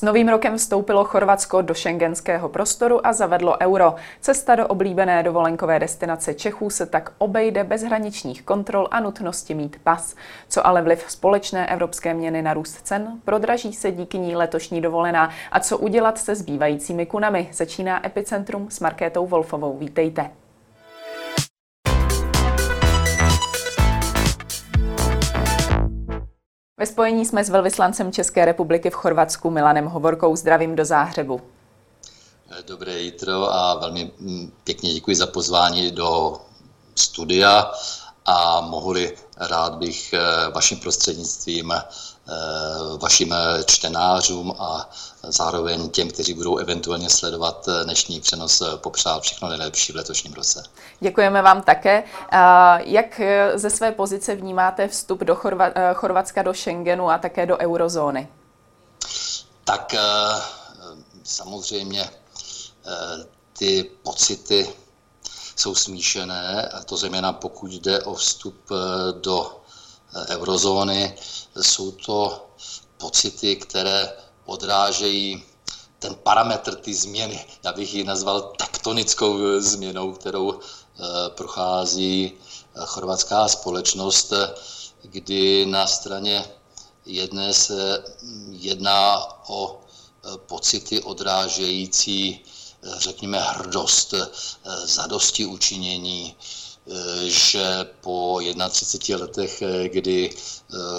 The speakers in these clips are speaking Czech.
S novým rokem vstoupilo Chorvatsko do šengenského prostoru a zavedlo euro. Cesta do oblíbené dovolenkové destinace Čechů se tak obejde bez hraničních kontrol a nutnosti mít pas. Co ale vliv společné evropské měny na růst cen? Prodraží se díky ní letošní dovolená a co udělat se zbývajícími kunami? Začíná Epicentrum s Markétou Wolfovou. Vítejte. Ve spojení jsme s velvyslancem České republiky v Chorvatsku Milanem Hovorkou. Zdravím do Záhřebu. Dobré jítro a velmi mm, pěkně děkuji za pozvání do studia a mohli rád bych eh, vaším prostřednictvím vašim čtenářům a zároveň těm, kteří budou eventuálně sledovat eh, dnešní přenos, popřát všechno nejlepší v letošním roce. Děkujeme vám také. Jak ze své pozice vnímáte vstup do Chorva- Chorvatska do Schengenu a také do eurozóny? Tak samozřejmě ty pocity jsou smíšené, a to zejména pokud jde o vstup eh, do eh, eurozóny. Jsou to pocity, které odrážejí ten parametr ty změny. Já bych ji nazval tektonickou eh, změnou, kterou prochází chorvatská společnost, kdy na straně jedné se mm, jedná o pocity odrážející řekněme, hrdost, eh, zadosti učinění, eh, že po 31 letech, eh, kdy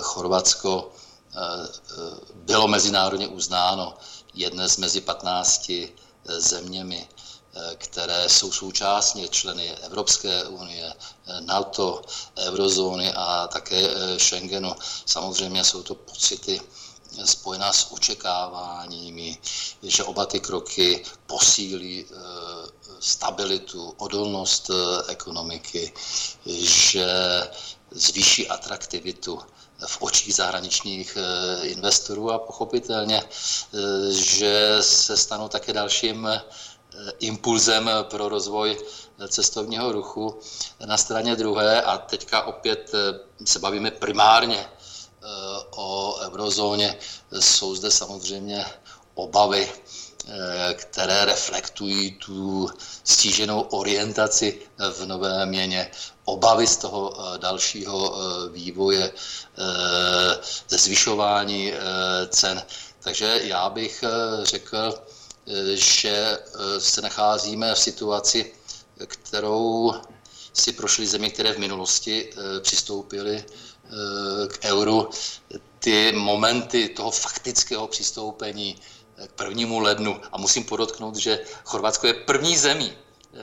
Chorvatsko bylo mezinárodně uznáno jedné z mezi 15 zeměmi, které jsou současně členy Evropské unie, NATO, eurozóny a také Schengenu. Samozřejmě jsou to pocity spojená s očekáváními, že oba ty kroky posílí eh, stabilitu, odolnost eh, ekonomiky, že zvýší atraktivitu v očích zahraničních eh, investorů a pochopitelně, že se stanou také dalším impulzem pro rozvoj cestovního ruchu. Na straně druhé, a teďka opět se bavíme primárně o eurozóně, jsou zde samozřejmě obavy, eh, které reflektují tu stíženou orientaci v nové měně, obavy z toho eh, dalšího eh, vývoje, ze zvyšování cen. Takže já bych řekl, že se nacházíme v situaci, kterou si prošly země, které v minulosti přistoupily k euru, ty momenty toho faktického přistoupení k prvnímu lednu. A musím podotknout, že Chorvatsko je první zemí,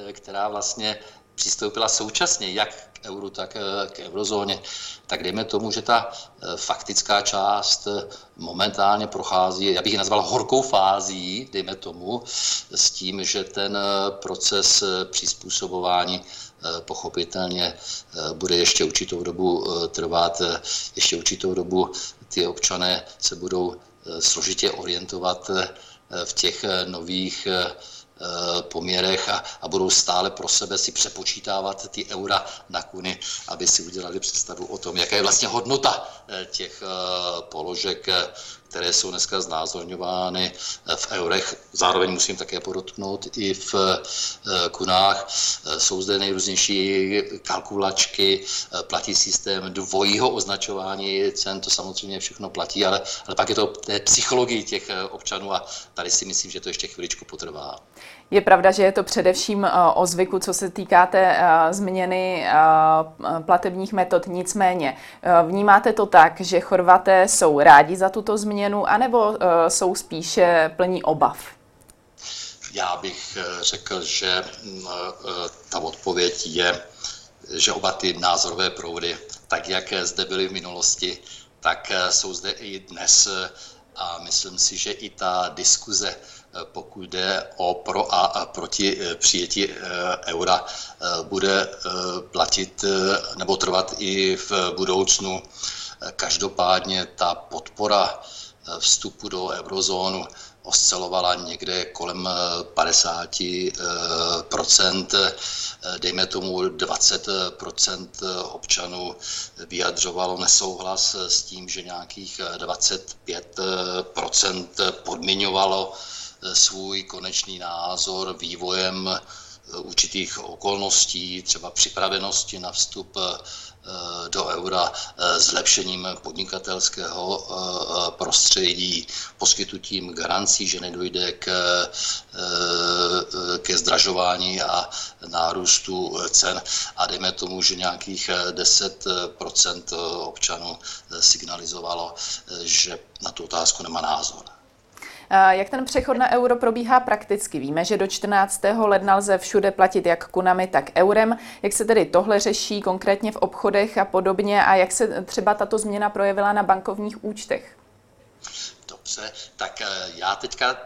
eh, která vlastně přistoupila současně jak k euru, tak eh, k eurozóně. Tak dejme tomu, že ta eh, faktická část momentálně prochází, já bych ji nazval horkou fází, dejme tomu, s tím, že ten proces přizpůsobování pochopitelně bude ještě určitou dobu trvat, ještě určitou dobu ty občané se budou složitě orientovat eh, v těch eh, nových poměrech a, a budou stále pro sebe si přepočítávat ty eura na kuny, aby si udělali představu o tom, jaká je vlastně hodnota těch položek které jsou dneska znázorňovány eh, v eurech. Zároveň musím také podotknout i v eh, kunách. Eh, jsou zde nejrůznější kalkulačky, platí systém dvojího označování cen, to samozřejmě všechno platí, ale, ale pak je to té psychologii těch občanů a tady si myslím, že to ještě chviličku potrvá. Je pravda, že je to především o zvyku, co se týká té změny platebních metod. Nicméně, vnímáte to tak, že Chorvaté jsou rádi za tuto změnu, anebo jsou spíše plní obav? Já bych eh, řekl, že mm, eh, ta odpověď je, že oba ty názorové proudy, tak jak zde byly v minulosti, tak jsou zde i dnes a myslím si, že i ta diskuze, pokud jde o pro a proti přijetí eura, bude platit nebo trvat i v budoucnu. Každopádně ta podpora vstupu do eurozónu oscilovala někde kolem 50% dejme tomu 20% občanů vyjadřovalo nesouhlas s tím, že nějakých 25% podmiňovalo svůj konečný názor vývojem určitých okolností, třeba připravenosti na vstup eh, do eura eh, zlepšením podnikatelského eh, prostředí, poskytutím garancí, že nedojde k, ke zdražování a nárůstu cen a dejme tomu, že nějakých 10% občanů signalizovalo, že na tu otázku nemá názor. Jak ten přechod na euro probíhá prakticky? Víme, že do 14. ledna lze všude platit jak kunami, tak eurem. Jak se tedy tohle řeší konkrétně v obchodech a podobně a jak se třeba tato změna projevila na bankovních účtech? Dobře, tak eh, já teďka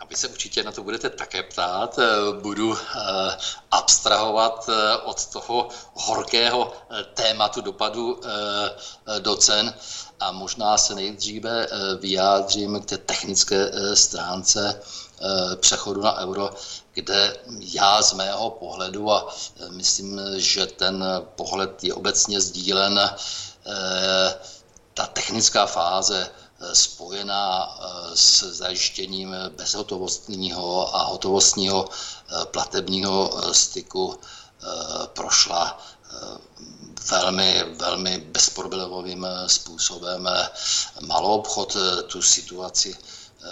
a vy se určitě na to budete také ptát, eh, budu eh, abstrahovat od toho horkého tématu dopadu do cen a možná se nejdříve eh, vyjádřím k té technické eh, stránce eh, přechodu na euro, kde já z mého pohledu, a myslím, že ten pohled je obecně sdílen, ta technická fáze spojená s zajištěním bezhotovostního a hotovostního platebního styku prošla velmi, velmi bezproblémovým eh, způsobem. Eh, malou obchod eh, tu situaci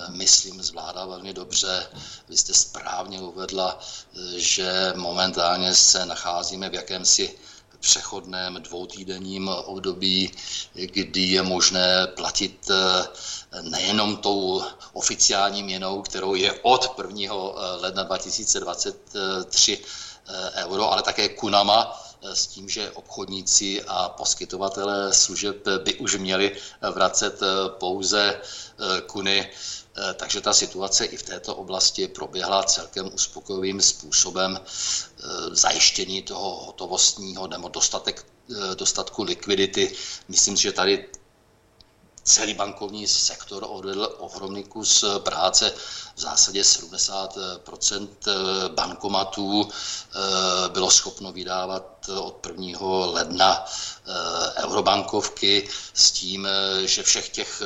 myslím, zvládá velmi dobře. Vy jste správně uvedla, že momentálně se nacházíme v jakémsi přechodném dvoutýdenním období, kdy je možné platit nejenom tou oficiální měnou, kterou je od 1. ledna 2023 euro, ale také kunama, s tím, že obchodníci a poskytovatelé služeb by už měli vracet eh, pouze eh, kuny. Takže ta situace i v této oblasti proběhla celkem uspokojivým způsobem zajištění toho hotovostního nebo dostatek, dostatku likvidity. Myslím, že tady celý bankovní sektor odvedl ohromný kus práce. V zásadě 70% bankomatů eh, bylo schopno vydávat od 1. ledna eh, eurobankovky s tím, eh, že všech těch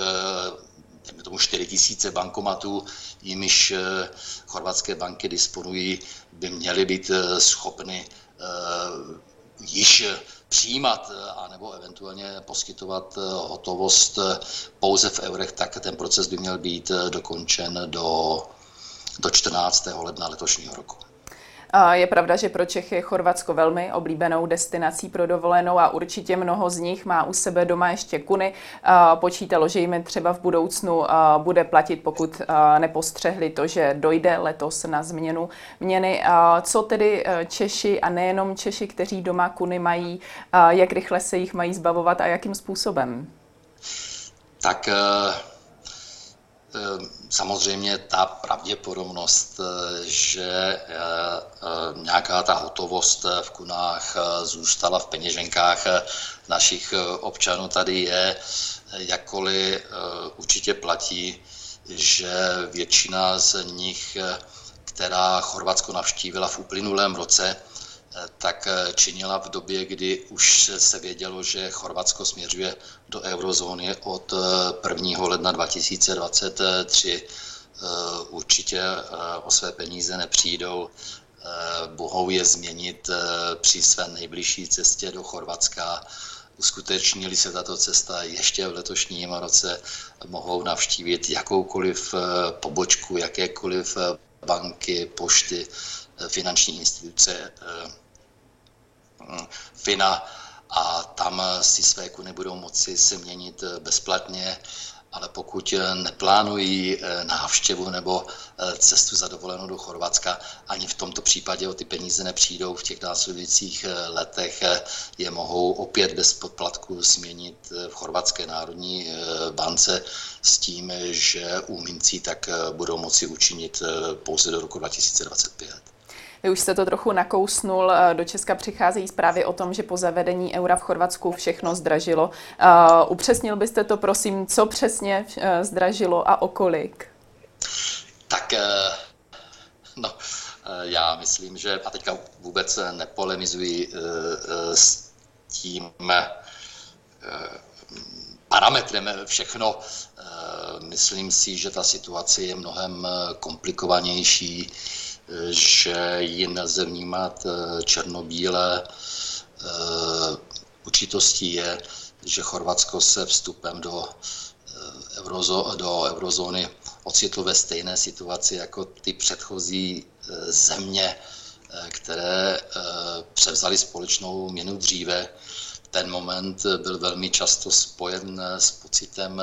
dejme tomu 4 tisíce bankomatů, jimiž chorvatské banky disponují, by měly být schopny již přijímat eh, a nebo eventuálně poskytovat eh, hotovost eh, pouze v eurech, tak ten proces by měl být dokončen do, do 14. ledna letošního roku. Je pravda, že pro Čechy je Chorvatsko velmi oblíbenou destinací pro dovolenou a určitě mnoho z nich má u sebe doma ještě kuny. Počítalo, že jim třeba v budoucnu bude platit, pokud nepostřehli to, že dojde letos na změnu měny. Co tedy e, Češi a nejenom Češi, kteří doma kuny mají, jak rychle se jich mají zbavovat a jakým způsobem? Tak Ehm, samozřejmě ta pravděpodobnost, eh, že eh, eh, nějaká ta hotovost v kunách zůstala v peněženkách našich občanů tady je, jakkoliv určitě platí, že většina z nich, která Chorvatsko navštívila v uplynulém roce, tak eh, činila v době, kdy už se vědělo, že Chorvatsko směřuje do eurozóny od 1. Eh, ledna 2023. Eh, určitě o své peníze nepřijdou. Bohou je změnit při své nejbližší cestě do Chorvatska. Uskuteční-li se tato cesta ještě v letošním roce, mohou navštívit jakoukoliv pobočku, jakékoliv banky, pošty, finanční instituce FINA a tam si své kuny budou moci se měnit eh, bezplatně, ale pokud eh, neplánují eh, návštěvu nebo cestu za dovolenou do Chorvatska, ani v tomto případě o ty peníze nepřijdou v těch následujících letech, je mohou opět bez podplatku změnit v Chorvatské národní bance s tím, že u mincí tak budou moci učinit pouze do roku 2025. Vy už jste to trochu nakousnul. Eh, do Česka přicházejí zprávy o tom, že po zavedení eura v Chorvatsku všechno zdražilo. Uh, upřesnil byste to, prosím, co přesně uh, zdražilo a okolik? Tak no, já myslím, že, a teďka vůbec nepolemizuji s tím parametrem všechno. Myslím si, že ta situace je mnohem komplikovanější, že ji nelze vnímat černobíle. Určitostí je, že Chorvatsko se vstupem do, eh, eurozo, do eurozóny ocitlo ve stejné situaci jako ty předchozí eh, země, eh, které převzali společnou měnu dříve. Ten moment byl velmi často spojen s pocitem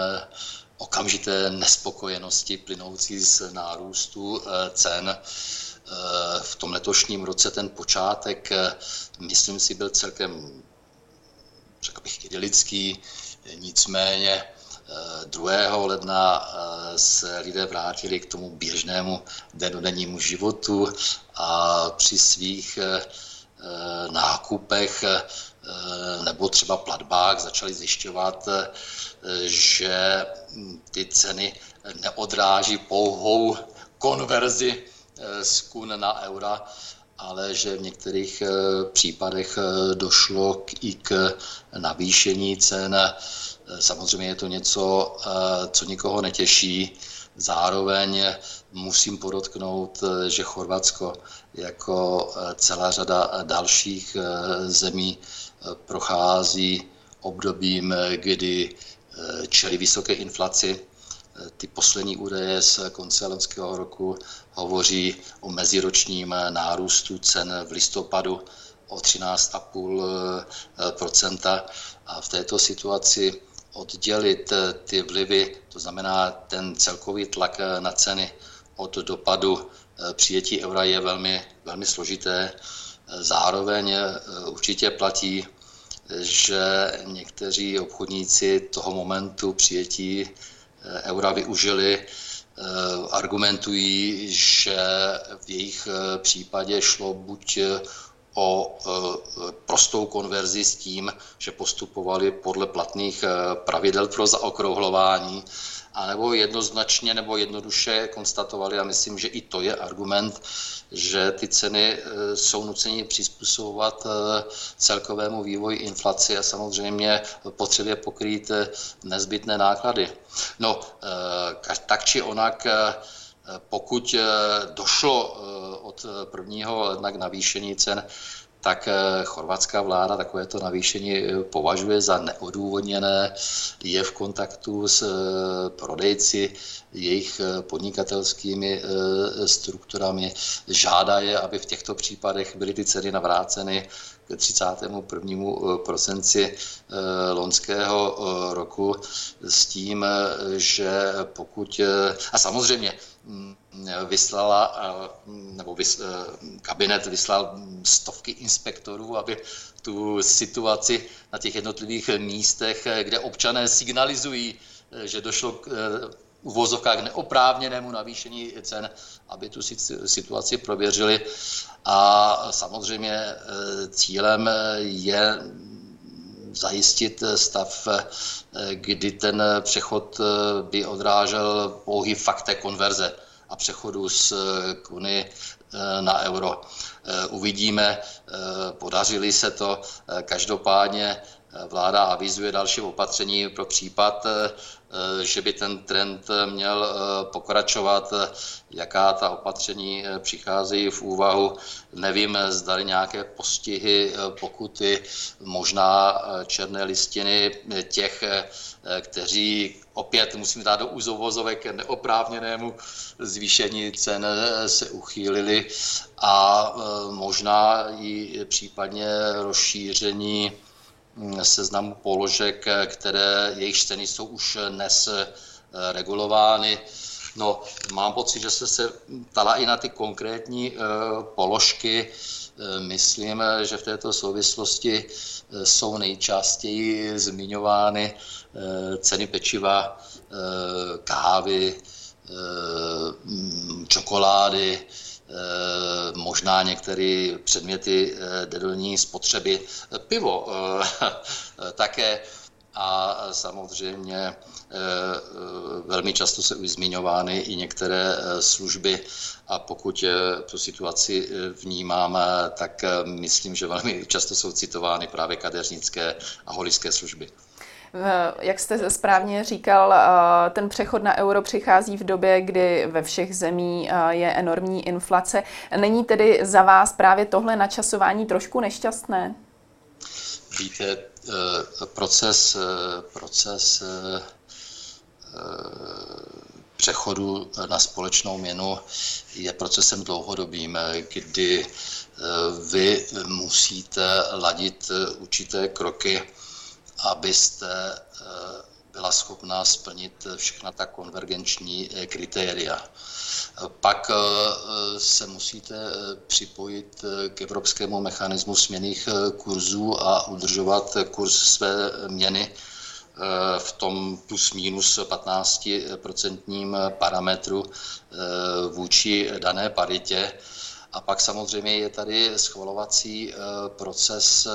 okamžité nespokojenosti plynoucí z nárůstu cen. V tom letošním roce ten počátek, myslím si, byl celkem řekl bych, idylický, nicméně 2. Eh, ledna eh, se lidé vrátili k tomu běžnému denodennímu životu a při svých eh, nákupech nebo třeba platbách začali zjišťovat, že ty ceny neodráží pouhou konverzi z kun na eura, ale že v některých eh, případech eh, došlo k, i k navýšení cen. Eh, samozřejmě je to něco, co nikoho netěší. Zároveň musím podotknout, že Chorvatsko jako celá řada dalších zemí prochází obdobím, kdy čeli vysoké inflaci, ty poslední údaje z konce loňského roku hovoří o meziročním nárůstu cen v listopadu o 13,5% A v této situaci oddělit ty vlivy, to znamená ten celkový tlak na ceny od dopadu přijetí eura je velmi, velmi složité. Zároveň určitě platí, že někteří obchodníci toho momentu přijetí eura využili, eh, argumentují, že v jejich eh, případě šlo buď eh, o prostou konverzi s tím, že postupovali podle platných pravidel pro zaokrouhlování, anebo jednoznačně nebo jednoduše konstatovali, a myslím, že i to je argument, že ty ceny eh, jsou nuceni přizpůsobovat eh, celkovému vývoji inflace a samozřejmě potřebě pokrýt eh, nezbytné náklady. No, tak či onak, pokud došlo od 1. ledna k navýšení cen, tak eh, chorvatská vláda takovéto navýšení eh, považuje za neodůvodněné, je v kontaktu s eh, prodejci, jejich podnikatelskými strukturami, žádá je, aby v těchto případech byly ty ceny navráceny 31. prosinci loňského roku s tím, že pokud, a samozřejmě mm, vyslala, nebo vys, kabinet vyslal stovky inspektorů, aby tu situaci na těch jednotlivých místech, kde občané signalizují, že došlo k uvozovkách neoprávněnému navýšení cen, aby tu situaci prověřili. A samozřejmě cílem je zajistit stav, kdy ten přechod by odrážel pouhý fakt té konverze a přechodu z kuny na euro. Uvidíme, podařili se to. Každopádně vláda avizuje další opatření pro případ, že by ten trend měl pokračovat. Jaká ta opatření přicházejí v úvahu, nevím, zdali nějaké postihy, pokuty, možná černé listiny těch, kteří opět musím dát do úzovozovek neoprávněnému zvýšení cen se uchýlili a možná i případně rozšíření seznamu položek, které jejich ceny jsou už dnes e, regulovány. No, mám pocit, že se se ptala i na ty konkrétní e, položky. Myslím, že v této souvislosti jsou nejčastěji zmiňovány ceny pečiva, kávy, čokolády, možná některé předměty denní spotřeby, pivo také. a samozřejmě velmi často se už zmiňovány i některé služby a pokud tu situaci vnímáme, tak myslím, že velmi často jsou citovány právě kadeřnické a holické služby. Jak jste správně říkal, eh, ten přechod na euro přichází v době, kdy ve všech zemí eh, je enormní inflace. Není tedy za vás právě tohle načasování trošku nešťastné? Víte, eh, proces, proces přechodu na společnou měnu je procesem dlouhodobým, kdy vy musíte ladit určité kroky abyste eh, byla schopná splnit všechna ta konvergenční eh, kritéria. Pak eh, se musíte připojit k evropskému mechanismu směných kurzů a udržovat kurz své měny v tom plus minus 15% parametru vůči dané paritě. A pak samozřejmě je tady schvalovací proces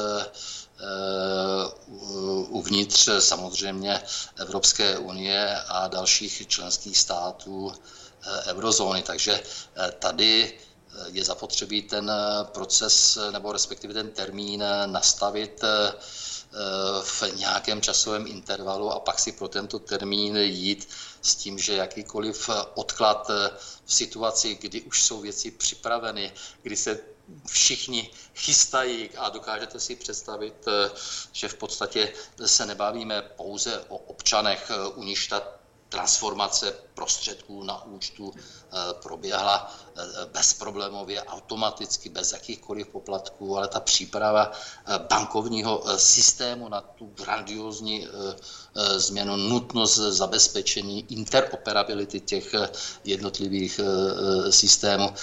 uvnitř samozřejmě Evropské unie a dalších členských států eh, eurozóny. Takže eh, tady je zapotřebí ten proces nebo respektive ten termín nastavit v nějakém časovém intervalu a pak si pro tento termín jít s tím, že jakýkoliv odklad v situaci, kdy už jsou věci připraveny, kdy se všichni chystají a dokážete si představit, eh, že v podstatě se nebavíme pouze o občanech, eh, u níž ta transformace prostředků na účtu eh, proběhla bezproblémově, automaticky, bez jakýchkoliv poplatků, ale ta příprava bankovního systému na tu grandiozní změnu, nutnost zabezpečení interoperability těch jednotlivých systémů,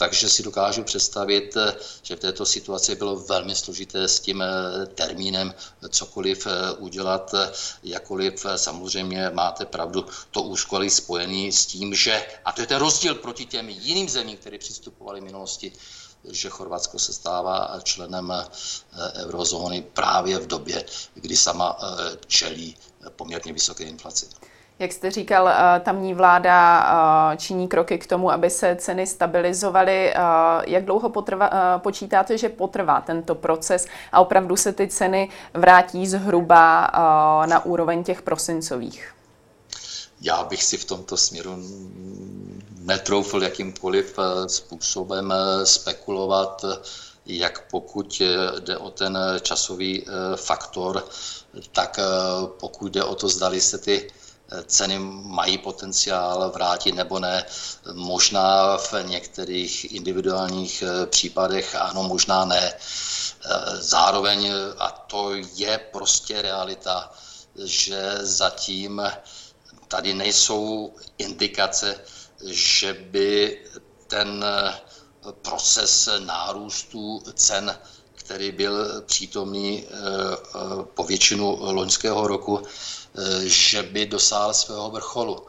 takže si dokážu představit, eh, že v této situaci bylo velmi složité s tím eh, termínem cokoliv eh, udělat, jakoliv samozřejmě máte pravdu, to úskolí spojený s tím, že, a to je ten rozdíl proti těm jiným zemím, které přistupovaly v minulosti, že Chorvatsko se stává členem eurozóny právě v době, kdy sama čelí poměrně vysoké inflaci. Jak jste říkal, eh, tamní vláda eh, činí kroky k tomu, aby se ceny stabilizovaly. Eh, jak dlouho potrvá, počítáte, že potrvá tento proces a opravdu se ty ceny vrátí zhruba na úroveň těch prosincových? Já bych si v tomto směru netroufl jakýmkoliv způsobem spekulovat, jak pokud jde o ten časový faktor, tak pokud jde o to, zdali se ty ceny mají potenciál vrátit nebo ne. Možná v některých individuálních eh, případech ano, možná ne. Eh, zároveň, a to je prostě realita, že zatím tady nejsou indikace, že by ten eh, proces nárůstu cen, který byl přítomný po většinu loňského roku, že by dosáhl svého vrcholu.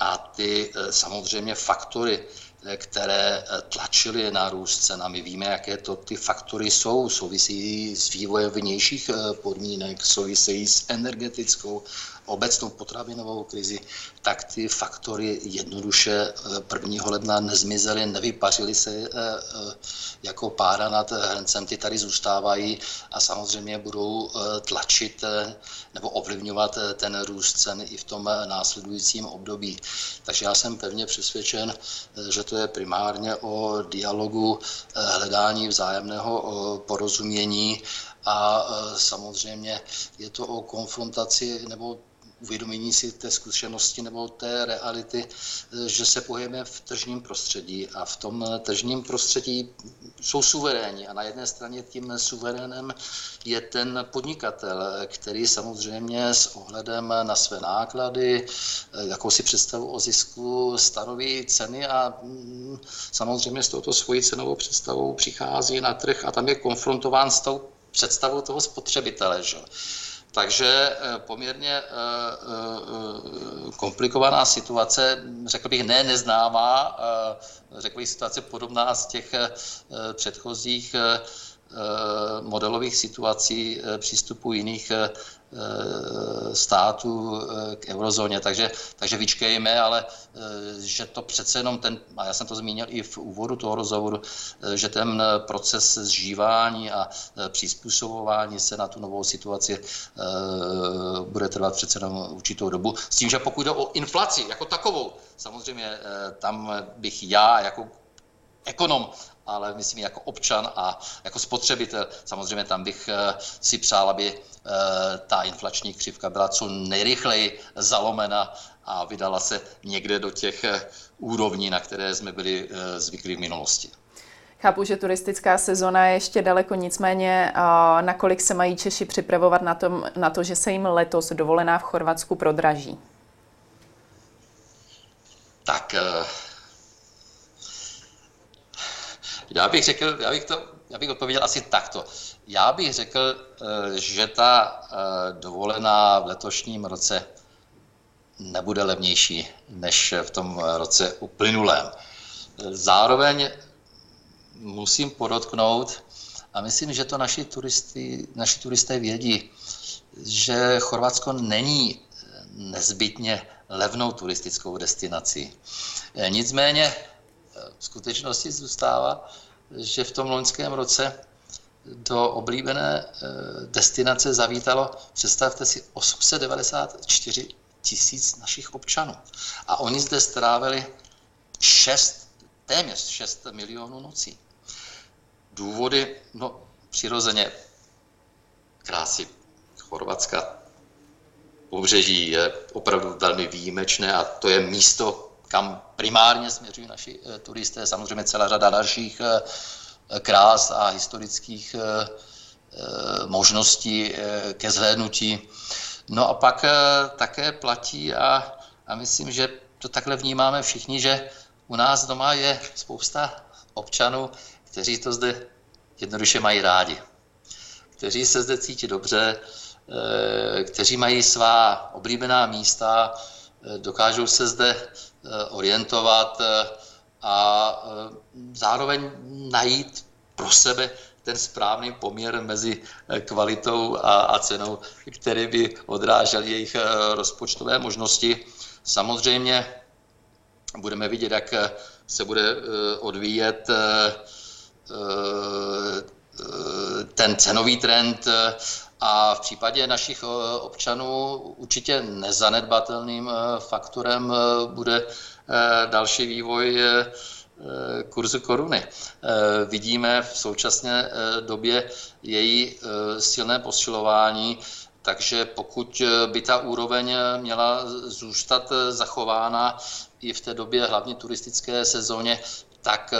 A ty eh, samozřejmě faktory, eh, které tlačily na růst cena. My víme, jaké to ty faktory jsou. Souvisí s vývojem vnějších podmínek, souvisí s energetickou obecnou potravinovou krizi, tak ty faktory jednoduše 1. ledna nezmizely, nevypařily se jako pára nad hrancem, ty tady zůstávají a samozřejmě budou tlačit nebo ovlivňovat eh, ten růst cen i v tom eh, následujícím období. Takže já jsem pevně přesvědčen, eh, že to je primárně o dialogu, hledání vzájemného porozumění a samozřejmě je to o konfrontaci nebo uvědomění si té zkušenosti nebo té reality, že se pohybujeme v tržním prostředí a v tom tržním prostředí jsou suverénní a na jedné straně tím suverénem je ten podnikatel, který samozřejmě s ohledem na své náklady, jakou si představu o zisku stanoví ceny a mm, samozřejmě s touto svojí cenovou představou přichází na trh a tam je konfrontován s tou představou toho spotřebitele. Že? Takže eh, poměrně eh, eh, komplikovaná situace, řekl bych ne neznámá, řekl bych situace podobná z těch předchozích modelových situací přístupu jiných států k eurozóně, takže, takže vyčkejme, ale že to přece jenom ten, a já jsem to zmínil i v úvodu toho rozhovoru, že ten proces zžívání a přizpůsobování se na tu novou situaci bude trvat přece jenom určitou dobu. S tím, že pokud jde o inflaci jako takovou, samozřejmě tam bych já jako ekonom, ale myslím jako občan a jako spotřebitel. Samozřejmě tam bych eh, si přál, aby eh, ta inflační křivka byla co nejrychleji zalomena a vydala se někde do těch eh, úrovní, na které jsme byli zvyklí v minulosti. Chápu, že turistická sezona je ještě daleko, nicméně nakolik se mají Češi připravovat na, tom, na to, že se jim letos dovolená v Chorvatsku prodraží? Tak Já bych řekl, já bych, to, já bych odpověděl asi takto. Já bych řekl, eh, že ta eh, dovolená v letošním roce nebude levnější než v tom roce uplynulém. Zároveň musím podotknout, a myslím, že to naši, turisty, naši turisté vědí, že Chorvatsko není nezbytně levnou turistickou destinací. Nicméně v skutečnosti zůstává, že v tom loňském roce do oblíbené eh, destinace zavítalo, představte si, 894 tisíc našich občanů. A oni zde strávili 6, téměř 6 milionů nocí. Důvody, no přirozeně krásy Chorvatska, pobřeží je opravdu velmi výjimečné a to je místo, kam primárně směřují naši eh, turisté. Samozřejmě celá řada dalších eh, krás a historických eh, možností ke zhlédnutí. No a pak také platí a, a myslím, že to takhle vnímáme všichni, že u nás doma je spousta občanů, kteří to zde jednoduše mají rádi, kteří se zde cítí dobře, kteří mají svá oblíbená místa, dokážou se zde orientovat eh, a eh, zároveň najít pro sebe ten správný poměr mezi kvalitou a, a cenou, který by odrážel jejich rozpočtové možnosti. Samozřejmě budeme vidět, jak se bude odvíjet ten cenový trend a v případě našich eh, občanů určitě nezanedbatelným eh, faktorem eh, bude další vývoj kurzu koruny. Vidíme v současné době její silné posilování, takže pokud by ta úroveň měla zůstat zachována i v té době hlavně turistické sezóně, tak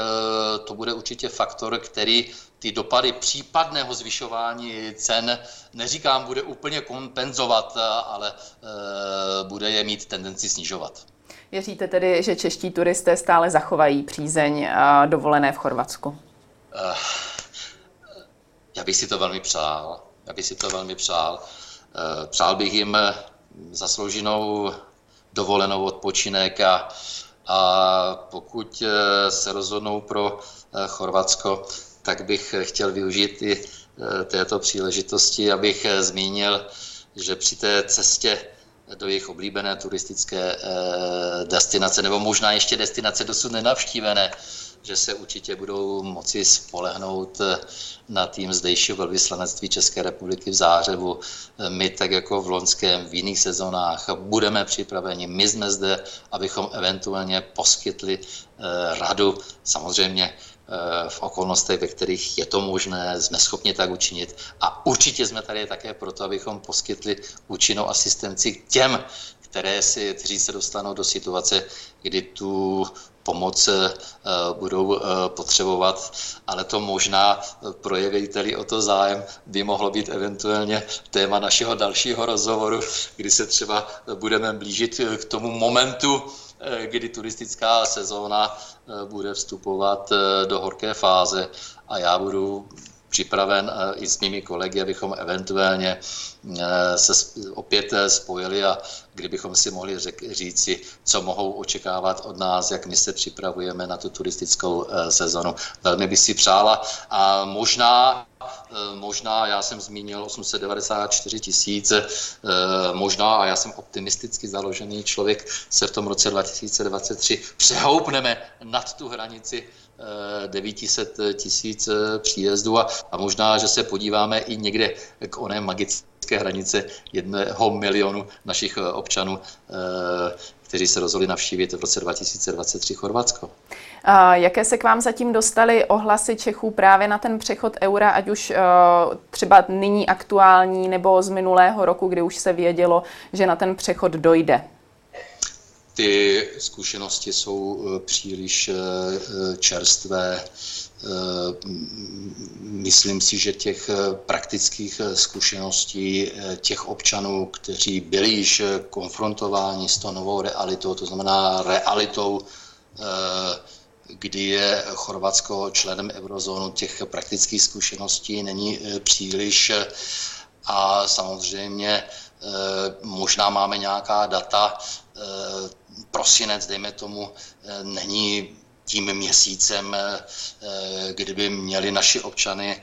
to bude určitě faktor, který ty dopady případného zvyšování cen, neříkám, bude úplně kompenzovat, ale eh, bude je mít tendenci snižovat. Věříte tedy, že čeští turisté stále zachovají přízeň dovolené v Chorvatsku? Eh, já bych si to velmi přál. Já bych si to velmi přál. Eh, přál bych jim zaslouženou dovolenou odpočinek a, a pokud se rozhodnou pro Chorvatsko, tak bych chtěl využít i eh, této příležitosti, abych eh, zmínil, že při té cestě do jejich oblíbené turistické eh, destinace, nebo možná ještě destinace dosud nenavštívené, že se určitě budou moci spolehnout na tým zdejšího velvyslanectví České republiky v Zářevu. My, tak jako v loňském, v jiných sezónách, budeme připraveni. My jsme zde, abychom eventuálně poskytli radu. Samozřejmě v okolnostech, ve kterých je to možné, jsme schopni tak učinit. A určitě jsme tady také proto, abychom poskytli účinnou asistenci těm, které si, kteří se dostanou do situace, kdy tu pomoc uh, budou uh, potřebovat, ale to možná projeviteli o to zájem by mohlo být eventuálně téma našeho dalšího rozhovoru, kdy se třeba budeme blížit k tomu momentu, Eh, kdy turistická sezóna eh, bude vstupovat eh, do horké fáze. A já budu připraven i s mými kolegy, abychom eventuálně se opět spojili a kdybychom si mohli říci, co mohou očekávat od nás, jak my se připravujeme na tu turistickou sezonu. Velmi bych si přála a možná možná, já jsem zmínil 894 tisíc, možná, a já jsem optimisticky založený člověk, se v tom roce 2023 přehoupneme nad tu hranici 900 tisíc příjezdů a, a možná, že se podíváme i někde k oné magické hranice jednoho milionu našich občanů, kteří se rozhodli navštívit v roce 2023 Chorvatsko. A jaké se k vám zatím dostaly ohlasy Čechů právě na ten přechod eura, ať už uh, třeba nyní aktuální nebo z minulého roku, kdy už se vědělo, že na ten přechod dojde? Ty zkušenosti jsou eh, příliš eh, čerstvé. Myslím si, že těch praktických zkušeností těch občanů, kteří byli již konfrontováni s tou novou realitou, to znamená realitou kdy je Chorvatsko členem eurozónu, těch praktických zkušeností není příliš a samozřejmě možná máme nějaká data, prosinec, dejme tomu, není tím měsícem, kdyby měli naši občany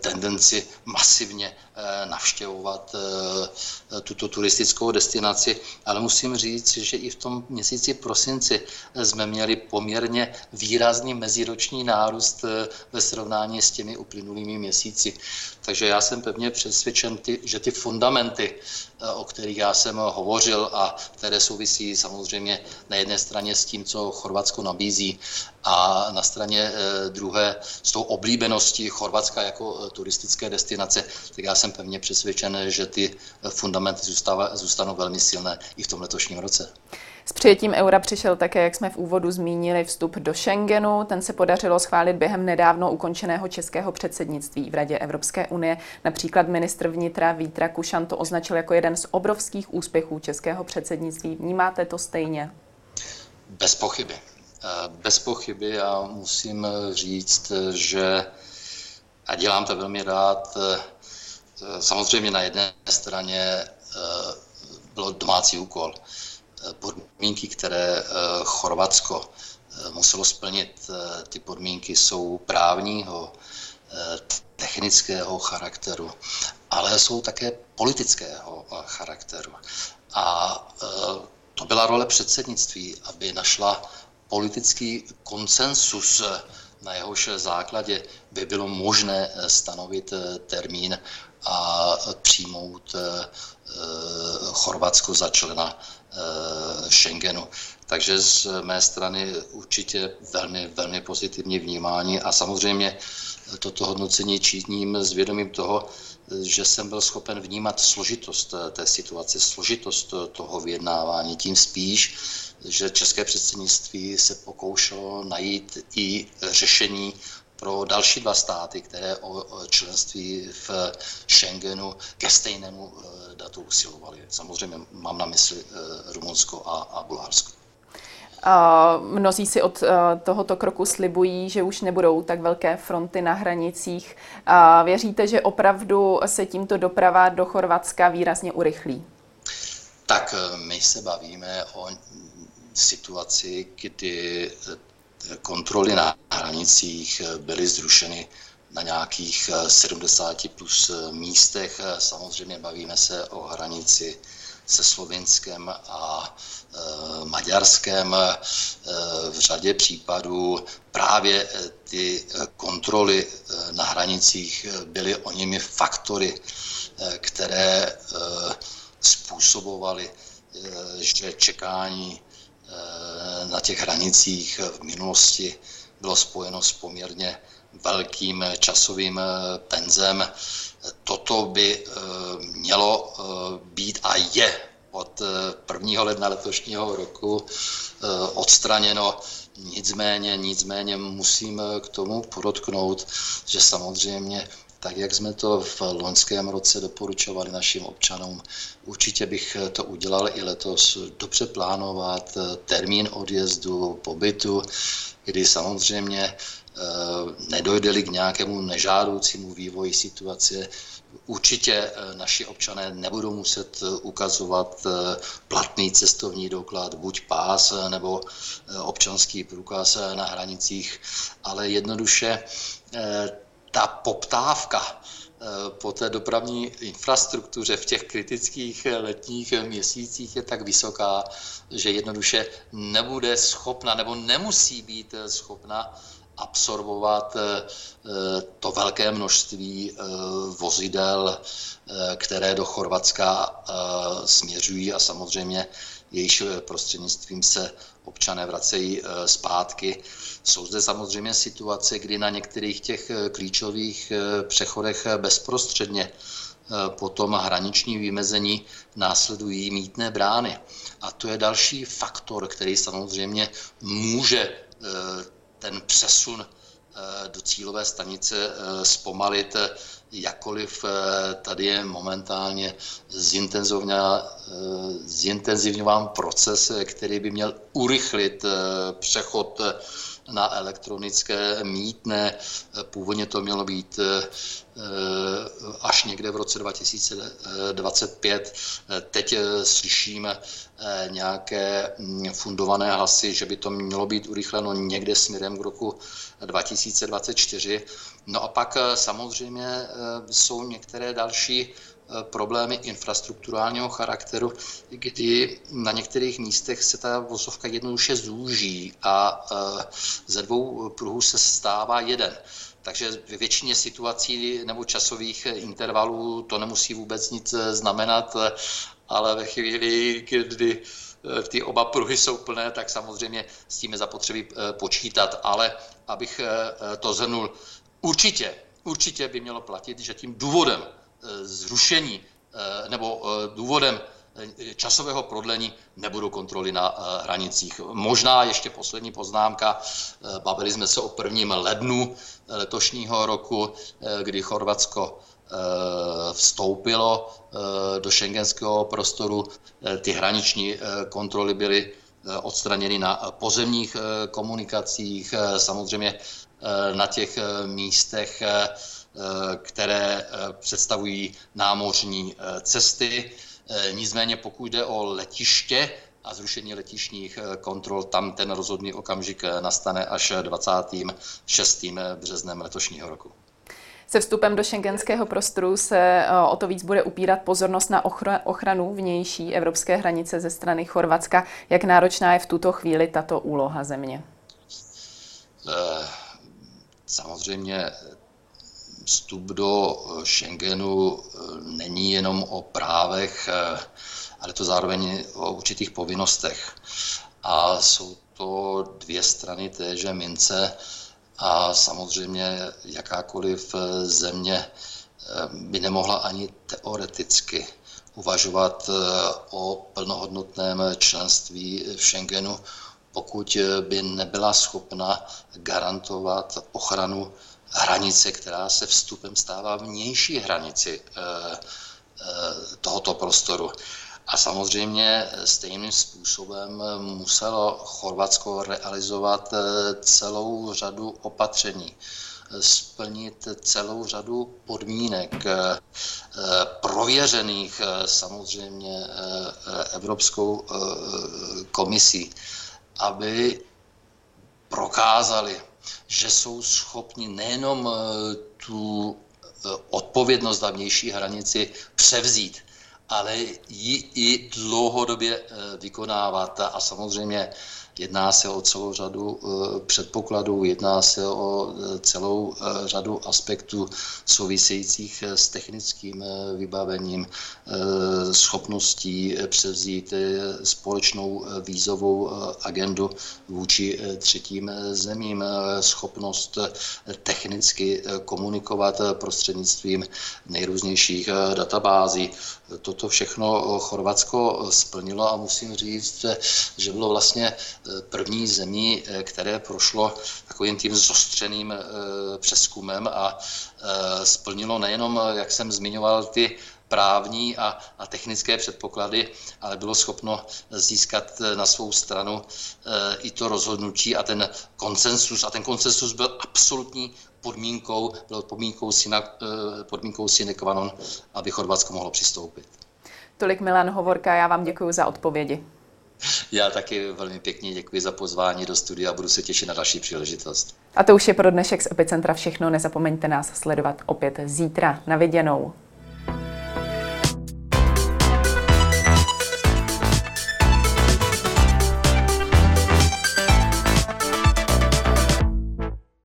tendenci masivně Eh, navštěvovat eh, tuto turistickou destinaci, ale musím říct, že i v tom měsíci prosinci jsme měli poměrně výrazný meziroční nárůst eh, ve srovnání s těmi uplynulými měsíci. Takže já jsem pevně přesvědčen, že ty fundamenty, o kterých já jsem hovořil a které souvisí samozřejmě na jedné straně s tím, co Chorvatsko nabízí a na straně druhé s tou oblíbeností Chorvatska jako turistické destinace, tak já jsem pevně přesvědčen, že ty fundamenty zůstává, zůstanou velmi silné i v tom letošním roce. S přijetím eura přišel také, jak jsme v úvodu zmínili, vstup do Schengenu. Ten se podařilo schválit během nedávno ukončeného českého předsednictví v Radě Evropské unie. Například ministr vnitra Vítra Kušan to označil jako jeden z obrovských úspěchů českého předsednictví. Vnímáte to stejně? Bez pochyby. Eh, bez pochyby já musím říct, že a dělám to velmi rád, eh, Samozřejmě na jedné straně eh, byl domácí úkol. Eh, podmínky, které eh, Chorvatsko muselo splnit, ty podmínky jsou právního, technického charakteru, ale jsou také politického charakteru. A to byla role předsednictví, aby našla politický konsensus na jehož základě by bylo možné stanovit termín a přijmout eh, eh, Chorvatsko za člena eh, Schengenu. Takže z mé strany určitě velmi, velmi pozitivní vnímání a samozřejmě toto hodnocení činím s vědomím toho, že jsem byl schopen vnímat složitost té situace, složitost toho vyjednávání, tím spíš, že české předsednictví se pokoušelo najít i řešení pro další dva státy, které o členství v Schengenu ke stejnému eh, datu usilovaly. Samozřejmě mám na mysli eh, Rumunsko a, a Bulharsko. A mnozí si od eh, tohoto kroku slibují, že už nebudou tak velké fronty na hranicích. A věříte, že opravdu se tímto doprava do Chorvatska výrazně urychlí? Tak my se bavíme o situaci, kdy kontroly na hranicích byly zrušeny na nějakých 70 plus místech. Samozřejmě bavíme se o hranici se Slovinskem a e, Maďarskem. E, v řadě případů právě ty kontroly e, na hranicích byly o nimi faktory, které způsobovaly, že čekání na těch hranicích v minulosti bylo spojeno s poměrně velkým časovým penzem. Toto by eh, mělo eh, být a je od 1. Eh, ledna letošního roku odstraněno. Nicméně, nicméně musím k tomu podotknout, že samozřejmě tak jak jsme to v loňském roce doporučovali našim občanům. Určitě bych to udělal i letos, dobře plánovat termín odjezdu, pobytu, kdy samozřejmě eh, nedojde k nějakému nežádoucímu vývoji situace, Určitě eh, naši občané nebudou muset ukazovat eh, platný cestovní doklad, buď pás nebo občanský průkaz na hranicích, ale jednoduše ta poptávka po té dopravní infrastruktuře v těch kritických letních měsících je tak vysoká, že jednoduše nebude schopna nebo nemusí být schopna absorbovat to velké množství vozidel, které do Chorvatska směřují a samozřejmě jejíž prostřednictvím se občané vracejí eh, zpátky. Jsou zde samozřejmě situace, kdy na některých těch eh, klíčových eh, přechodech bezprostředně po tom hraniční vymezení následují mítné brány. A to je další faktor, který samozřejmě může ten přesun do cílové stanice zpomalit jakkoliv eh, tady je momentálně zintenzivňován proces, eh, který by měl urychlit eh, přechod na elektronické mítné. Původně to mělo být až někde v roce 2025. Teď slyšíme nějaké hm, fundované hlasy, že by to mělo být urychleno někde směrem k roku 2024. No a pak eh, samozřejmě eh, jsou některé další eh, problémy infrastrukturálního charakteru, kdy na některých místech se ta vozovka jednoduše zúží a ze dvou pruhů se stává jeden. Takže ve většině situací nebo časových intervalů to nemusí vůbec nic znamenat, ale ve chvíli, kdy ty oba pruhy jsou plné, tak samozřejmě s tím je zapotřebí počítat. Ale abych to zhrnul, Určitě, určitě by mělo platit, že tím důvodem eh, zrušení eh, nebo eh, důvodem časového prodlení nebudou kontroly na hranicích. Možná ještě poslední poznámka. Bavili jsme se o prvním lednu letošního roku, kdy Chorvatsko vstoupilo do šengenského prostoru. Ty hraniční kontroly byly odstraněny na pozemních komunikacích. Samozřejmě na těch eh, místech, eh, které představují námořní cesty. Nicméně pokud jde o letiště a zrušení letišních kontrol, tam ten rozhodný okamžik nastane až 26. březnem letošního roku. Se vstupem do šengenského prostoru se o to víc bude upírat pozornost na ochranu vnější evropské hranice ze strany Chorvatska. Jak náročná je v tuto chvíli tato úloha země? Samozřejmě vstup do Schengenu eh, není jenom o právech, eh, ale to zároveň o určitých povinnostech. A jsou to dvě strany téže mince a samozřejmě jakákoliv eh, země by nemohla ani teoreticky uvažovat o plnohodnotném členství v Schengenu, pokud eh, by nebyla schopna garantovat ochranu hranice, která se vstupem stává vnější hranici eh, eh, tohoto prostoru. A samozřejmě stejným způsobem muselo Chorvatsko realizovat celou řadu opatření, splnit celou řadu podmínek prověřených samozřejmě Evropskou komisí aby prokázali, že jsou schopni nejenom eh, tu eh, odpovědnost za vnější hranici převzít, ale ji i dlouhodobě eh, vykonávat. A samozřejmě Jedná se o celou řadu eh, předpokladů, jedná se o eh, celou eh, řadu aspektů souvisejících s technickým vybavením, schopností převzít společnou vízovou agendu vůči třetím zemím, schopnost technicky komunikovat prostřednictvím nejrůznějších databází. Toto všechno Chorvatsko splnilo a musím říct, že bylo vlastně první zemí, eh, které prošlo takovým tím zostřeným eh, přeskumem a eh, splnilo nejenom, jak jsem zmiňoval, ty právní a, a technické předpoklady, ale bylo schopno získat na svou stranu i to rozhodnutí a ten konsensus. A ten konsensus byl absolutní podmínkou, byl podmínkou sine, e, podmínkou sine qua non, aby Chorvatsko mohlo přistoupit. Tolik Milan Hovorka, já vám děkuji za odpovědi. Já taky velmi pěkně děkuji za pozvání do studia a budu se těšit na další příležitost. A to už je pro dnešek z Epicentra všechno. Nezapomeňte nás sledovat opět zítra. Na viděnou.